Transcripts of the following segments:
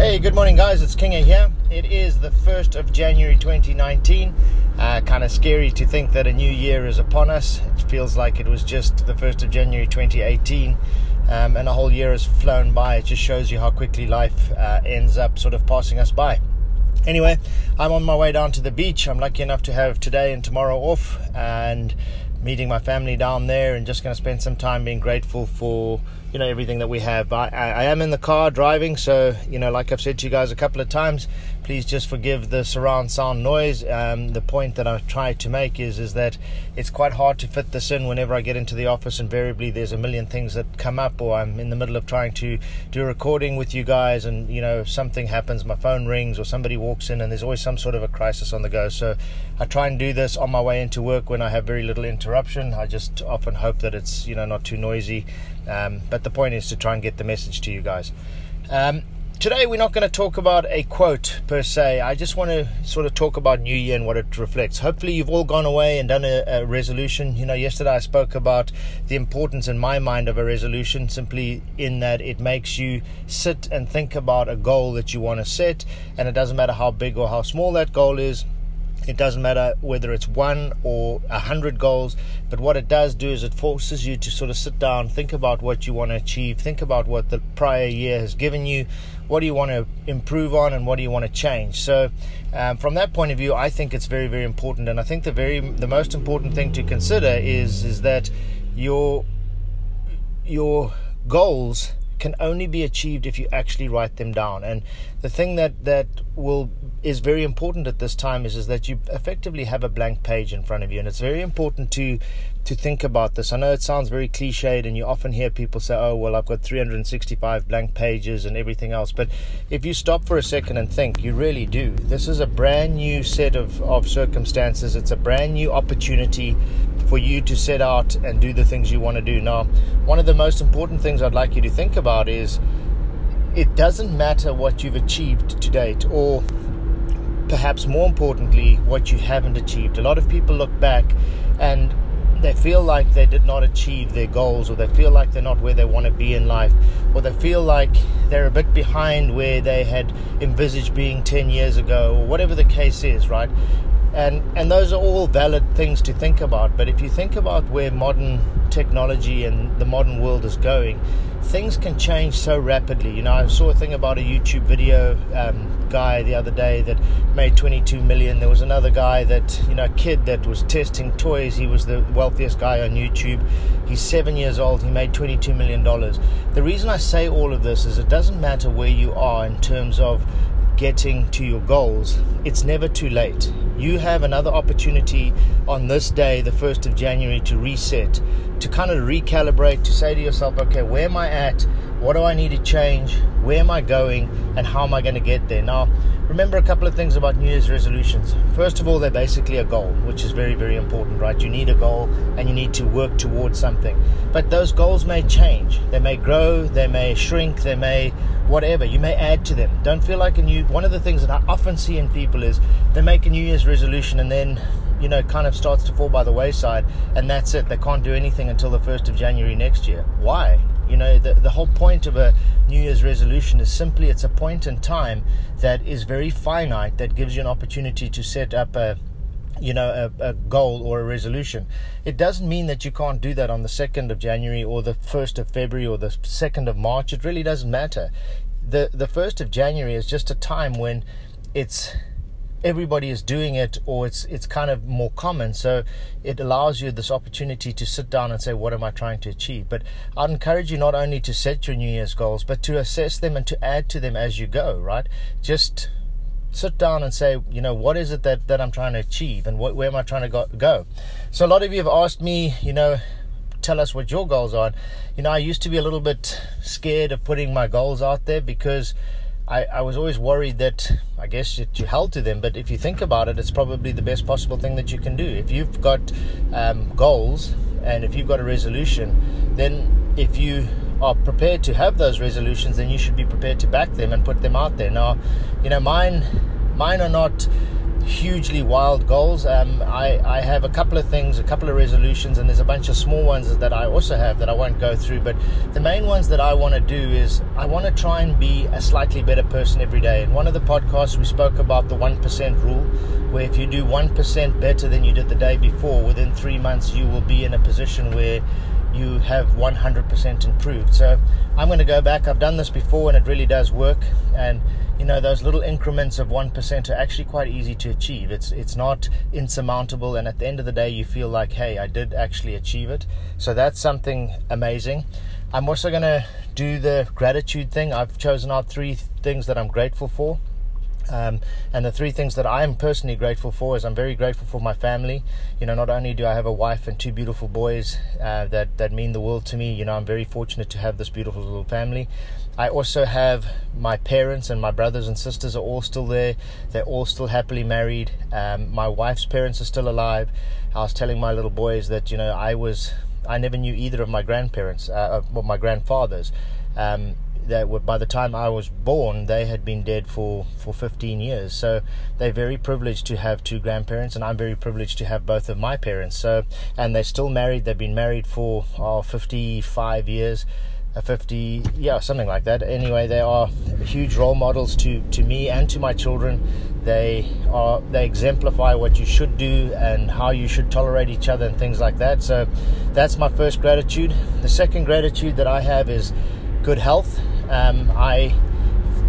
Hey, good morning, guys. It's Kinga here. It is the 1st of January 2019. Uh, kind of scary to think that a new year is upon us. It feels like it was just the 1st of January 2018, um, and a whole year has flown by. It just shows you how quickly life uh, ends up sort of passing us by. Anyway, I'm on my way down to the beach. I'm lucky enough to have today and tomorrow off, and meeting my family down there and just going to spend some time being grateful for you know everything that we have. I, I, I, am in the car driving so you know like i've said to you guys a couple of times please just forgive the surround sound noise. Um, the point that i try to make is is that it's quite hard to fit this in whenever i get into the office. Invariably there's a million things that come up or i'm in the middle of trying to do a recording with you guys and you know something happens my phone rings or somebody walks in and there's always some sort of a crisis on the go. So i try and do this on my way into work when i have very little interruption. I just often hope that it's you know not too noisy. Um, but the point is to try and get the message to you guys. Um, today, we're not going to talk about a quote per se. I just want to sort of talk about New Year and what it reflects. Hopefully, you've all gone away and done a, a resolution. You know, yesterday I spoke about the importance in my mind of a resolution simply in that it makes you sit and think about a goal that you want to set, and it doesn't matter how big or how small that goal is it doesn't matter whether it's one or a hundred goals, but what it does do is it forces you to sort of sit down, think about what you want to achieve, think about what the prior year has given you, what do you want to improve on, and what do you want to change. So, um, from that point of view, I think it's very, very important, and I think the very the most important thing to consider is is that your your goals can only be achieved if you actually write them down. And the thing that that will is very important at this time is is that you effectively have a blank page in front of you, and it's very important to to think about this. I know it sounds very cliched, and you often hear people say, "Oh, well, I've got 365 blank pages and everything else." But if you stop for a second and think, you really do. This is a brand new set of of circumstances. It's a brand new opportunity for you to set out and do the things you want to do. Now, one of the most important things I'd like you to think about is it doesn't matter what you've achieved to date, or perhaps more importantly, what you haven't achieved. A lot of people look back and they feel like they did not achieve their goals, or they feel like they're not where they want to be in life, or they feel like they're a bit behind where they had envisaged being 10 years ago, or whatever the case is, right? And and those are all valid things to think about. But if you think about where modern technology and the modern world is going things can change so rapidly. You know i saw a thing about a youtube video um, guy the other day that made 22 million. There was another guy that you know a kid that was testing toys. He was the wealthiest guy on youtube. He's seven years old. He made 22 million dollars. The reason i say all of this is it doesn't matter where you are in terms of getting to your goals, it's never too late. You have another opportunity on this day, the 1st of January, to reset, to kind of recalibrate, to say to yourself, okay, where am I at? What do I need to change? Where am I going? And how am I going to get there? Now, remember a couple of things about New Year's resolutions. First of all, they're basically a goal, which is very, very important, right? You need a goal and you need to work towards something. But those goals may change. They may grow, they may shrink, they may whatever. You may add to them. Don't feel like a new. One of the things that I often see in people is they make a New Year's resolution and then you know kind of starts to fall by the wayside, and that's it. They can't do anything until the first of January next year. Why? You know, the, the whole point of a New Year's resolution is simply it's a point in time that is very finite that gives you an opportunity to set up a you know a, a, goal or a resolution it doesn't mean that you can't do that on the 2nd of january or the 1st of february or the 2nd of march it really doesn't matter the the 1st of january is just a time when it's everybody is doing it or it's it's kind of more common. So it allows you this opportunity to sit down and say what am i trying to achieve? But i'd encourage you not only to set your new year's goals but to assess them and to add to them as you go right? Just sit down and say you know what is it that that i'm trying to achieve and what, where am i trying to go, go? So a lot of you have asked me you know tell us what your goals are. You know i used to be a little bit scared of putting my goals out there because I, I was always worried that I guess that you held to them, but if you think about it, it's probably the best possible thing that you can do. If you've got um, goals and if you've got a resolution, then if you are prepared to have those resolutions, then you should be prepared to back them and put them out there. Now, you know, mine, mine are not hugely wild goals. Um, I, I have a couple of things, a couple of resolutions, and there's a bunch of small ones that I also have that I won't go through. But the main ones that I want to do is I want to try and be a slightly better person every day. In one of the podcasts, we spoke about the 1% rule, where if you do 1% better than you did the day before, within three months, you will be in a position where you have 100% improved. So I'm going to go back. I've done this before and it really does work. And you know those little increments of 1% are actually quite easy to achieve. It's it's not insurmountable and at the end of the day you feel like hey, I did actually achieve it. So that's something amazing. I'm also going to do the gratitude thing. I've chosen out three things that I'm grateful for. Um, and the three things that I'm personally grateful for is I'm very grateful for my family. You know, not only do I have a wife and two beautiful boys uh, that that mean the world to me. You know, I'm very fortunate to have this beautiful little family. I also have my parents and my brothers and sisters are all still there. They're all still happily married. Um, my wife's parents are still alive. I was telling my little boys that you know I was I never knew either of my grandparents, uh, well, my grandfathers. Um, that were, by the time I was born, they had been dead for, for 15 years. So they're very privileged to have two grandparents, and I'm very privileged to have both of my parents. So, and they're still married. They've been married for oh, 55 years. Uh, 50 yeah something like that anyway they are huge role models to to me and to my children they are they exemplify what you should do and how you should tolerate each other and things like that so that's my first gratitude the second gratitude that i have is good health. Um, I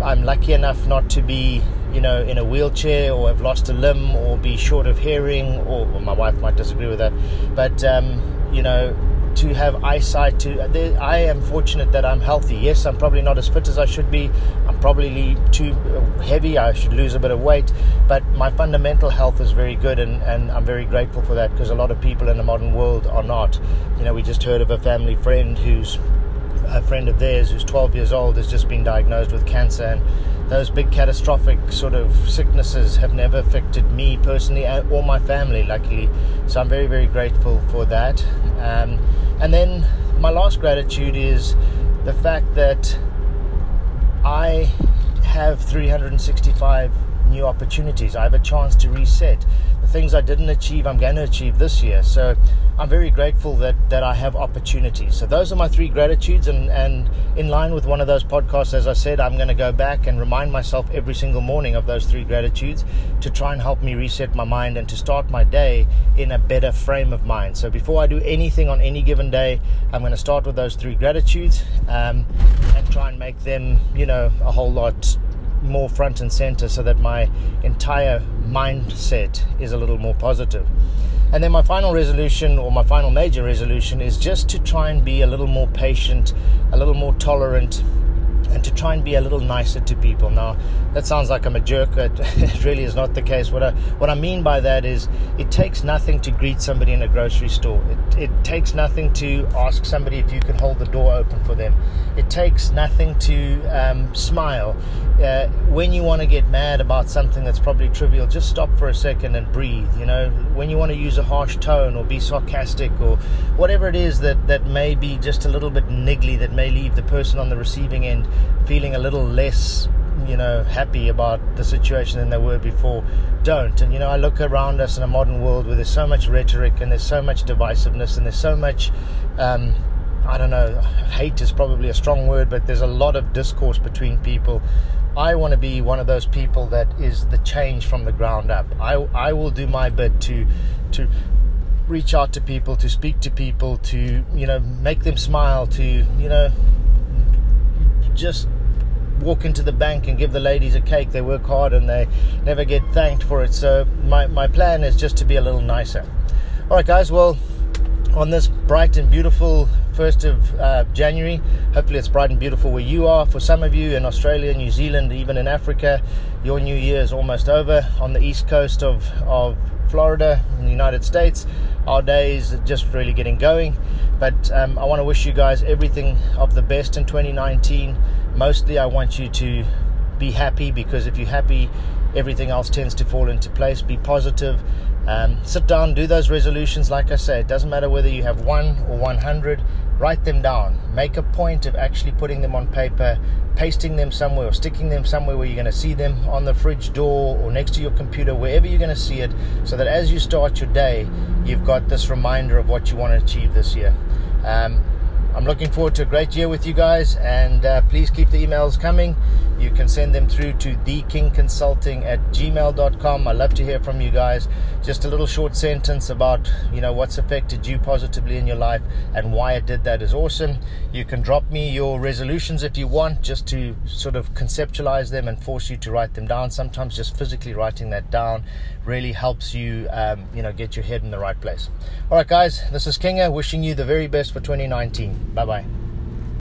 I'm lucky enough not to be you know in a wheelchair or have lost a limb or be short of hearing or well, my wife might disagree with that. But um, you know to have eyesight to I am fortunate that I'm healthy. Yes I'm probably not as fit as I should be. I'm probably too heavy. I should lose a bit of weight. But my fundamental health is very good and, and I'm very grateful for that because a lot of people in the modern world are not. You know we just heard of a family friend who's a friend of theirs who's 12 years old has just been diagnosed with cancer and those big catastrophic sort of sicknesses have never affected me personally or my family luckily. So i'm very very grateful for that. Um, and then my last gratitude is the fact that i have 365 new opportunities. I have a chance to reset things i didn't achieve i'm going to achieve this year so I'm very grateful that, that I have opportunities. So those are my three gratitudes, and, and in line with one of those podcasts, as I said, I'm going to go back and remind myself every single morning of those three gratitudes to try and help me reset my mind and to start my day in a better frame of mind. So before I do anything on any given day, I'm going to start with those three gratitudes um, and try and make them, you know, a whole lot more front and center so that my entire mindset is a little more positive. And then my final resolution, or my final major resolution, is just to try and be a little more patient, a little more tolerant, and to try and be a little nicer to people. Now, that sounds like I'm a jerk, but it really is not the case. What I, what I mean by that is it takes nothing to greet somebody in a grocery store, it, it takes nothing to ask somebody if you can hold the door open for them, it takes nothing to um, smile. Uh, when you want to get mad about something that's probably trivial, just stop for a second and breathe. You know, when you want to use a harsh tone or be sarcastic or whatever it is that, that may be just a little bit niggly that may leave the person on the receiving end feeling a little less you know happy about the situation than they were before. Don't. And you know i look around us in a modern world where there's so much rhetoric and there's so much divisiveness and there's so much um, i don't know hate is probably a strong word but there's a lot of discourse between people. I want to be one of those people that is the change from the ground up. I i will do my bit to to reach out to people to speak to people to you know make them smile to you know just walk into the bank and give the ladies a cake. They work hard and they never get thanked for it. So my, my plan is just to be a little nicer. All right, guys. Well, on this bright and beautiful 1st of uh, January, hopefully it's bright and beautiful where you are. For some of you in Australia, New Zealand, even in Africa, your new year is almost over. On the east coast of, of Florida in the United States, our days just really getting going. But um, I want to wish you guys everything of the best in 2019. Mostly, I want you to be happy because if you're happy, everything else tends to fall into place. Be positive. Um, sit down, do those resolutions. Like I say, it doesn't matter whether you have one or 100. Write them down. Make a point of actually putting them on paper, pasting them somewhere, or sticking them somewhere where you're going to see them on the fridge door or next to your computer, wherever you're going to see it, so that as you start your day, you've got this reminder of what you want to achieve this year. Um, I'm looking forward to a great year with you guys, and uh, please keep the emails coming. You can send them through to thekingconsulting at gmail.com. I love to hear from you guys. Just a little short sentence about you know what's affected you positively in your life and why it did that is awesome. You can drop me your resolutions if you want, just to sort of conceptualize them and force you to write them down. Sometimes just physically writing that down really helps you um, you know get your head in the right place. All right, guys, this is Kinga wishing you the very best for 2019. Bye bye.